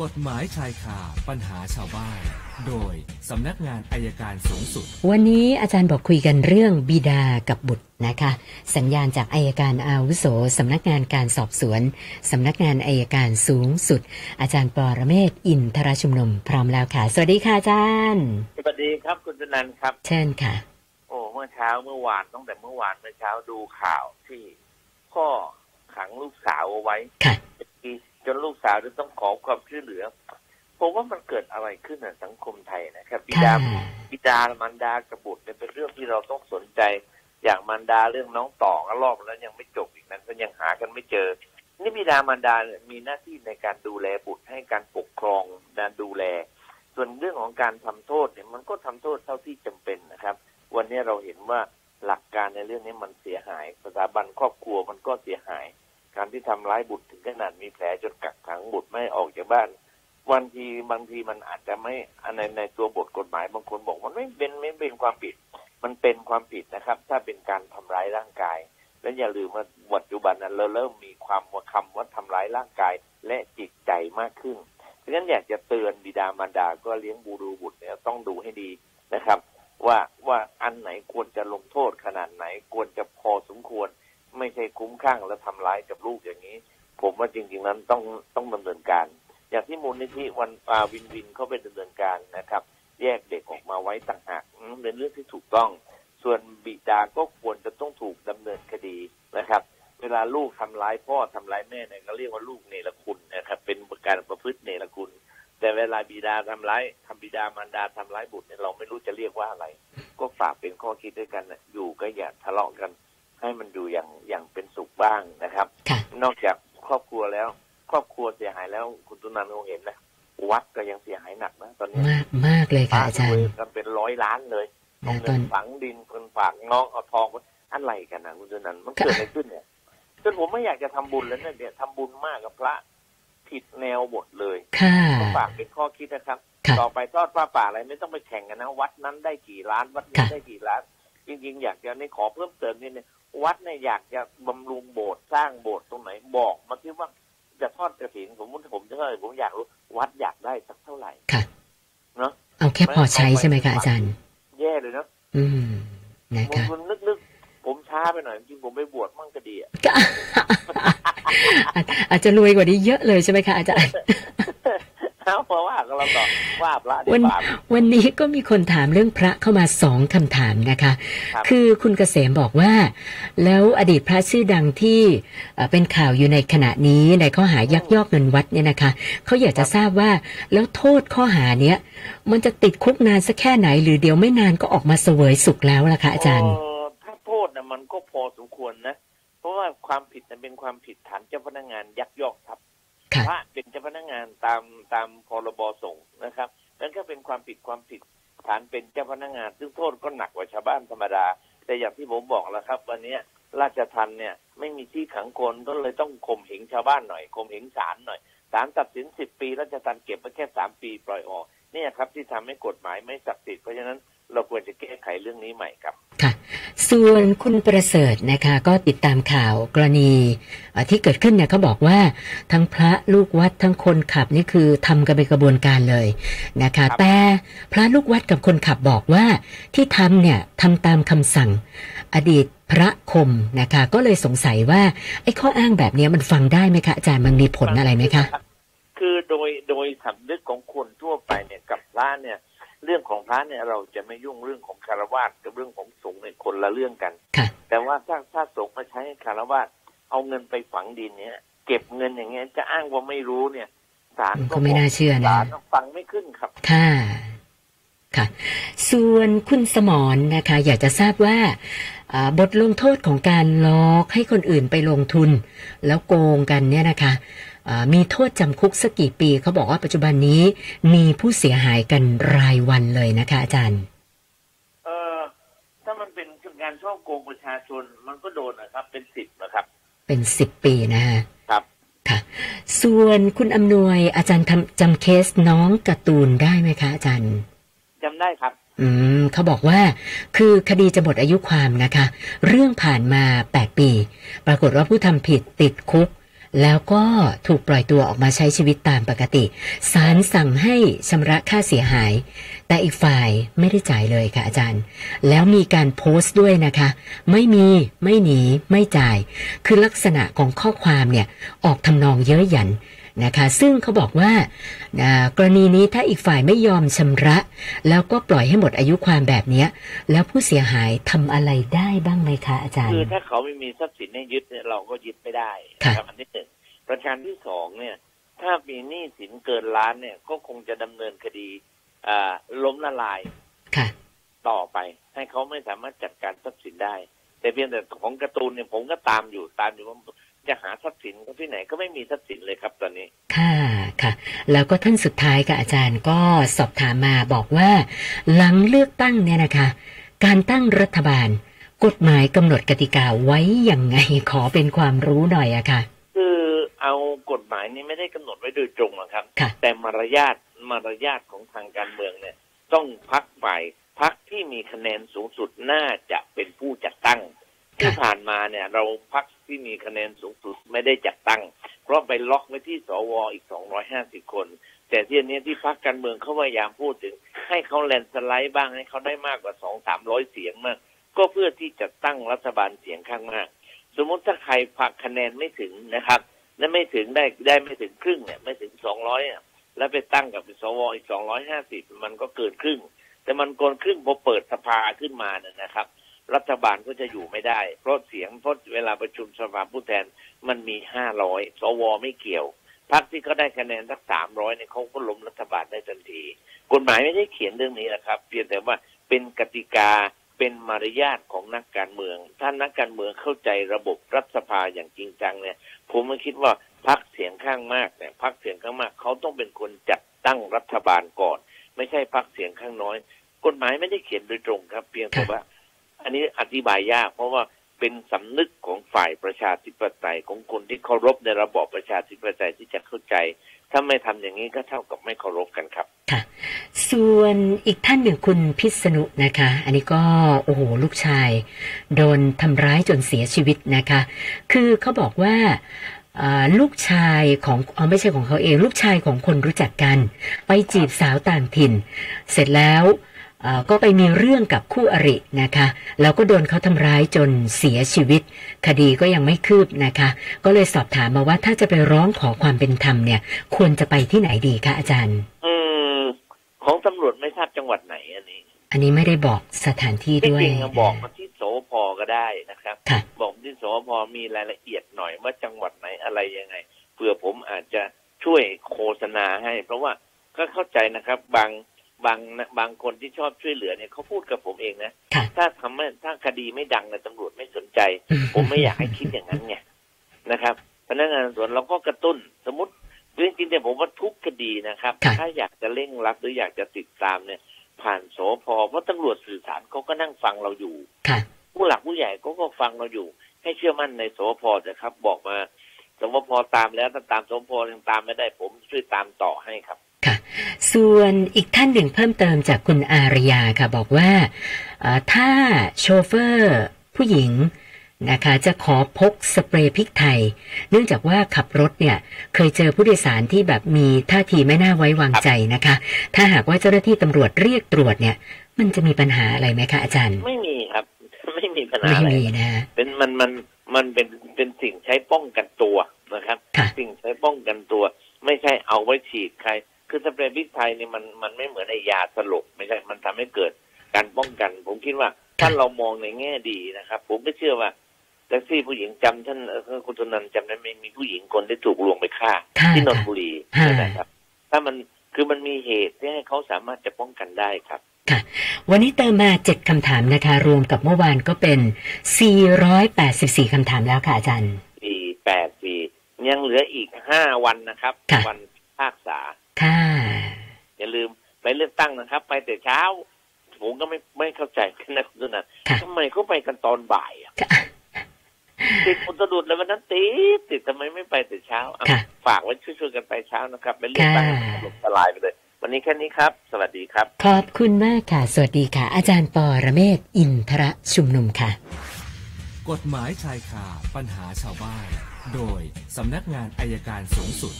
กฎหมายชายคาปัญหาชาวบ้าน โดยสำนักงานอายการสูงสุด วันนี้อาจารย์บอกคุยกันเรื่องบิดากับบุตรนะคะ สัญญาณจากอายการอาวุโสสำนักงานการสอบสวนสำนักงานอายการสูงสุด อาจารย์ปอระเมศวร์อินทรชุมนุมพร้อมแล้วค่ะ สวัสดีค่ะอาจารย์สวัสดีครับคุณธนันครับ เชิญค่ะ โอ้เมื่อเช้าเมื่อวานตั้งแต่เมื่อวานเมื่อเช้าดูข่าวที่พ่อขังลูกสาวเอาไว้ค่ะ จนลูกสาวจะต้องขอความช่วยเหลือผมว่ามันเกิดอะไรขึ้นในสังคมไทยนะครับบิค่ะดาบิดามารดากบบุตรเนี่ยเป็นเรื่องที่เราต้องสนใจ อย่างมารดาเรื่องน้องต่อก็รอบแล้วยังไม่จบอีกนั้นก็ยังหากันไม่เจอ นี่บิดามารดาเนี่ยมีหน้าที่ในการดูแลบุตรให้การปกครองการดูแล ส่วนเรื่องของการทำโทษเนี่ยมันก็ทำโทษเท่าที่จำเป็นนะครับ วันนี้เราเห็นว่าหลักการในเรื่องนี้มันเสียหายสถาบันครอบครัวมันก็เสียหาย การที่ทำร้ายบุตรถึงขนาดมีแผลจนกักขังบุตรไม่ออกจากบ้านวันทีบางทีมันอาจจะไม่ในในตัวบทกฎหมายบางคนบอกมันไม่เป็นไม่เป็นความผิด มันเป็นความผิดนะครับ ถ้าเป็นการทำร้ายร่างกาย และอย่าลืมว่าปัจจุบันนั้นเราเริ่มมีความว่าคำว่าทำร้ายร่างกาย และจิตใจมากขึ้นดังนั้นอยากจะเตือนบิดามารดาก็เลี้ยงบูดูบุตรเนี่ยต้องดูให้ดีนะครับ ว่าว่าอันไหนควรจะลงโทษขนาดไหนควรจะพอสมควร ไม่ใช่คุ้มข้างและทำร้ายกับลูกอย่างนี้ ผมว่าจริง ๆ นั้นต้องต้องดำเนินการ อย่างที่มูลนิธิวันอาวินวินเขาไปดำเนินการนะครับ แยกเด็กออกมาไว้ต่างหากเป็นเรื่องที่ถูกต้อง ส่วนบิดาก็ควรจะต้องถูกดำเนินคดีนะครับ เวลาลูกทำร้ายพ่อทำร้ายแม่เนี่ยก็เรียกว่าลูกเนรคุณนะครับ เป็นการประพฤติเนรคุณแต่เวลาบิดาทำร้ายทำบิดามารดาทำร้ายบุตรเนี่ยเราไม่รู้จะเรียกว่าอะไร ก็ฝากเป็นข้อคิดด้วยกันนะอยู่ก็อย่า มากมากเลยค่ะอาจารรวย์กันเป็นร้อยล้านเลยเอานะเงิตอนนฝังดินคนฝากน้องเอาทองไว้อะไรกันนะคุณตุนันมันเกิดอะไรขึ้นเนี่ยจนผมไม่อยากจะทำบุญแล้วเนี่ยเนี่ยทำบุญมากกับพระผิดแนวหมดเลยค่ะก็ฝากเป็นข้อคิดนะครับค่ะต่อไปทอดผ้าป่าอะไรไม่ต้องไปแข่งกันนะ วัดนั้นได้กี่ล้านวัดนี้ค่ะได้กี่ล้าน จริง ๆ อยากจะนี่ขอเพิ่มเติมนิดนึงวัดเนี่ยอยากจะบำรุงโบสถ์สร้างโบสถ์ตรงไหนบอกมาที่ว่าจะทอดกระถินผมผมจะเท่าไหร่ผมอยากรู้วัดอยากได้สักเท่าไหร่ค่ะ เนาะเอาแค่พอใช้ใช่ไหมคะอาจารย์ แย่เลยเนาะอืมนะผมคะคุณนึกๆผมช้าไปหน่อยจริงๆผมไปบวชมั่งก็ดีอะก็อาอาจจะรวยกว่านี้เยอะเลยใช่ไหมคะอาจารย์ เอาเพราะว่าก็เราต่อว่าพระได้วันบาป วันนี้ก็มีคนถามเรื่องพระเข้ามาสองคำถามนะคะ ครับ คือคุณเกษมบอกว่า แล้วอดีตพระชื่อดังที่เอ่อเป็นข่าวอยู่ในขณะนี้ในข้อหายักยอกเงินวัดเนี่ยนะคะเขาอยากจะทราบว่าแล้วโทษข้อหาเนี้ยมันจะติดคุกนานสักแค่ไหน หรือเดี๋ยวไม่นานก็ออกมาเสวยสุขแล้วล่ะคะอาจารย์เถ้าโทษนะมันก็พอสมควรนะ เพราะว่าความผิดนั้นเป็นความผิดฐานเจ้าพนักงานยักยอกทรัพย์ค่ะ พระเป็นเจ้าพนักงานตามตามพรบสงฆ์นะครับนั่นก็เป็นความผิดความผิดฐานเป็นเจ้าพนักงาน ซึ่งโทษก็หนักกว่าชาวบ้านธรรมดา แต่อย่างที่ผมบอกแล้วครับ วันนี้ราชทันเนี่ยไม่มีที่ขังคนก็เลยต้องข่มเหงชาวบ้านหน่อยข่มเหงศาลหน่อยศาลตัดสินสิบปีราชทันเก็บไว้แค่สามปีปล่อยออกเนี่ยครับที่ทำให้กฎหมายไม่ศักดิ์สิทธิ์เพราะฉะนั้น เราควรจะแก้ไขเรื่องนี้ใหม่ครับ ค่ะ ส่วนคุณประเสริฐนะคะ ก็ติดตามข่าวกรณีเอ่อที่เกิดขึ้นเนี่ยเขาบอกว่าทั้งพระลูกวัดทั้งคนขับนี่คือทำกันเป็นกระบวนการเลยนะคะครับแต่พระลูกวัดกับคนขับบอกว่าที่ทำเนี่ยทำตามคำสั่งอดีตพระคมนะคะ ก็เลยสงสัยว่าไอ้ข้ออ้างแบบเนี้ยมันฟังได้ไหมคะอาจารย์มันมีผลอะไรไหมคะ คือโดยโดยสำนึกของคนทั่วไปเนี่ยกับพระเนี่ย เรื่องของพระเนี่ยเราจะไม่ยุ่งเรื่องของคารวะกับเรื่องของสงฆ์เนี่ยคนละเรื่องกันค่ะแต่ว่าถ้าถ้าสงฆ์มาใช้ให้คารวะเอาเงินไปฝังดินเนี่ย เก็บเงินอย่างเงี้ยจะอ้างว่าไม่รู้เนี่ยศาลก็ไม่น่าเชื่อนะศาลฟังไม่ขึ้นครับ ค่ะ ค่ะ ส่วนคุณสมรนะคะ อยากจะทราบว่าอ่าบทลงโทษของการหลอกให้คนอื่นไปลงทุน แล้วโกงกันเนี่ยนะคะอ่า มีโทษจำคุกสักกี่ปี เขาบอกว่าปัจจุบันนี้มีผู้เสียหายกันรายวันเลยนะคะ อาจารย์ เออถ้ามันเป็นการช่อโกงประชาชนมันก็โดนนะครับ เป็นสิบนะครับ เป็นสิบปีนะคะครับค่ะ ส่วนคุณอำนวยอาจารย์ทำจำเคสน้องการ์ตูนได้ไหมคะ อาจารย์จำได้ครับอืมเขาบอกว่า คือคดีจะหมดอายุความนะคะ เรื่องผ่านมา 8 ปี ปรากฏว่าผู้ทำผิดติดคุก แล้วก็ถูกปล่อยตัวออกมาใช้ชีวิตตามปกติศาลสั่งให้ชำระค่าเสียหาย แต่อีกฝ่ายไม่ได้จ่ายเลยค่ะอาจารย์ แล้วมีการโพสต์ด้วยนะคะ ไม่มีไม่หนี ไม่จ่าย คือลักษณะของข้อความเนี่ย ออกทำนองเย้ยหยัน นะคะ ซึ่งเขาบอกว่าอ่ากรณีนี้ถ้าอีกฝ่ายไม่ยอมชำระ แล้วก็ปล่อยให้หมดอายุความแบบเนี้ยแล้วผู้เสียหายทำอะไรได้บ้างไหมคะอาจารย์คือถ้าเขาไม่มีทรัพย์สินให้ยึดเนี่ยเราก็ยึดไม่ได้ค่ะนะครับอันที่หนึ่งประการที่สองเนี่ย ถ้ามีหนี้สินเกินล้านเนี่ย ก็คงจะดำเนินคดีอ่าล้มละลายค่ะต่อไป ให้เขาไม่สามารถจัดการทรัพย์สินได้ แต่เพียงแต่ของการ์ตูนเนี่ยผมก็ตามอยู่ตามอยู่ว่า จะหาทรัพย์สินเขาที่ไหนก็ไม่มีทรัพย์สินเลยครับตอนนี้ ค่ะค่ะ แล้วก็ท่านสุดท้ายกับอาจารย์ก็สอบถามมาบอกว่า หลังเลือกตั้งเนี่ยนะคะ การตั้งรัฐบาล กฎหมายกำหนดกติกาไว้ยังไงขอเป็นความรู้หน่อยอะค่ะ คือเอากฎหมายนี้ไม่ได้กำหนดไว้โดยตรงหรอกครับค่ะแต่มารยาทมารยาทของทางการเมืองเนี่ย ต้องพักฝ่ายพักที่มีคะแนนสูงสุดน่าจะเป็นผู้จัดตั้ง ที่ผ่านมาเนี่ย เราพักที่มีคะแนนสูงสุดไม่ได้จัดตั้ง เพราะไปล็อกไว้ที่สวอีก250คน แต่ที่นี้ที่พักการเมืองเขาพยายามพูดถึง ให้เขาแลนสไลด์บ้างให้เขาได้มากกว่า2 300เสียงมาก ก็เพื่อที่จะตั้งรัฐบาลเสียงข้างมาก สมมติถ้าใครพักคะแนนไม่ถึงนะครับและไม่ถึงได้ได้ไม่ถึงครึ่งเนี่ยไม่ถึง200อะแล้วไปตั้งกับสวอีก250มันก็เกินครึ่ง แต่มันเกินครึ่งพอเปิดสภาขึ้นมาเนี่ยนะครับ รัฐบาลก็จะอยู่ไม่ได้ เพราะเสียงเพราะเวลาประชุมสภาผู้แทนมันมีห้าร้อยสวไม่เกี่ยวพรรคที่เขาได้คะแนนสักสามร้อยเนี่ยเขาก็ล้มรัฐบาลได้ทันที กฎหมายไม่ได้เขียนเรื่องนี้นะครับ เพียงแต่ว่าเป็นกติกาเป็นมารยาทของนักการเมือง ถ้านักการเมืองเข้าใจระบบรัฐสภาอย่างจริงจังเนี่ย ผมไม่คิดว่าพรรคเสียงข้างมากเนี่ยพรรคเสียงข้างมากเขาต้องเป็นคนจัดตั้งรัฐบาลก่อน ไม่ใช่พรรคเสียงข้างน้อย กฎหมายไม่ได้เขียนโดยตรงครับ เพียงแต่ว่า อันนี้อธิบายยาก เพราะว่าเป็นสำนึกของฝ่ายประชาธิปไตยของคนที่เคารพในระบอบประชาธิปไตยที่จะเข้าใจ ถ้าไม่ทำอย่างนี้ก็เท่ากับไม่เคารพกันครับค่ะ ส่วนอีกท่านหนึ่งคุณพิษณุนะคะ อันนี้ก็โอ้โหลูกชาย โดนทำร้ายจนเสียชีวิตนะคะ คือเขาบอกว่าลูกชายของออไม่ใช่ของเขาเอง ลูกชายของคนรู้จักกัน ไปจีบสาวต่างถิ่น เสร็จแล้ว ก็ไปมีเรื่องกับคู่อรินะคะ แล้วก็โดนเขาทำร้ายจนเสียชีวิต คดีก็ยังไม่คืบนะคะ ก็เลยสอบถามมาว่าถ้าจะไปร้องขอความเป็นธรรมเนี่ย ควรจะไปที่ไหนดีคะอาจารย์ อืมของตำรวจไม่ทราบจังหวัดไหนอันนี้ อันนี้ไม่ได้บอกสถานที่ที่ด้วยจริงๆบอกมาที่โสพก็ได้นะครับค่ะบอกที่โสพมีรายละเอียดหน่อยว่าจังหวัดไหนอะไรยังไงเผื่อผมอาจจะช่วยโฆษณาให้ เพราะว่าก็เข้าใจนะครับบาง บางบางคนที่ชอบช่วยเหลือเนี่ยเขาพูดกับผมเองนะค่ะถ้าทำให้ถ้าคดีไม่ดังนะตำรวจไม่สนใจ ผมไม่อยากให้คิดอย่างนั้นไงนะครับพนักงานสอบสวนเราก็กระตุ้นสมมติจริงๆเนี่ยผมว่าทุกคดีนะครับค่ะถ้าอยากจะเร่งรัดหรืออยากจะติดตามเนี่ย ผ่านโสพเพราะตำรวจสื่อสารเขาก็นั่งฟังเราอยู่ค่ะผู้หลักผู้ใหญ่เขาก็ฟังเราอยู่ ให้เชื่อมั่นในโสพนะครับ บอกมาสวพตามแล้วถ้าตามโสพยังตามไม่ได้ผมช่วยตามต่อให้ครับค่ะ ส่วนอีกท่านหนึ่งเพิ่มเติมจากคุณอารยาค่ะบอกว่าเอ่อถ้าโชเฟอร์ผู้หญิงนะคะจะขอพกสเปรย์พริกไทย เนื่องจากว่าขับรถเนี่ยเคยเจอผู้โดยสารที่แบบมีท่าทีไม่น่าไว้วางใจนะคะ ถ้าหากว่าเจ้าหน้าที่ตำรวจเรียกตรวจเนี่ย มันจะมีปัญหาอะไรไหมคะอาจารย์ ไม่มีครับ ไม่มีปัญหาไม่อะไรมีนะเป็นมันมันมันเป็นเป็นสิ่งใช้ป้องกันตัวนะครับค่ะสิ่งใช้ป้องกันตัว ไม่ใช่เอาไว้ฉีดใคร คือสเปรย์พริกไทยเนี่ยมันมันไม่เหมือนไอยาสลบไม่ใช่ มันทำให้เกิดการป้องกัน ผมคิดว่าถ้าเรามองในแง่ดีนะครับ ผมก็เชื่อว่าแท็กซี่ผู้หญิงจำท่านเอ่อคุณธนันท์จำได้ไหมมีผู้หญิงคนที่ถูกลวงไปฆ่าค่ะที่นนทบุรีค่ะใช่ไหมครับ ถ้ามันคือมันมีเหตุที่ให้เขาสามารถจะป้องกันได้ครับวันนี้เติมมาเจ็ดคำถามนะคะ รวมกับเมื่อวานก็เป็น 484 คำถามแล้วค่ะอาจารย์ปีแปดปียังเหลืออีกห้าวันนะครับค่ะวันภาคษาค่ะ อย่าลืมไปเลือกตั้งนะครับ ไปแต่เช้า ผมก็ไม่ไม่เข้าใจนะคุณตุนันค่ะทำไมเขาไปกันตอนบ่ายอะค่ะติดอุตรุดเลยวันนั้นติดติดทำไมไม่ไปแต่เช้าอะค่ะฝากไว้ช่วยๆกันไปเช้านะครับไปเลือกตั้งค่ะถล่มทลายไปเลยวันนี้แค่นี้ครับ สวัสดีครับ ขอบคุณมากค่ะ สวัสดีค่ะ อาจารย์ปอระเมศวร์อินทระชุมนุมค่ะ กฎหมายชายคาปัญหาชาวบ้าน โดยสำนักงานอายการสูงสุด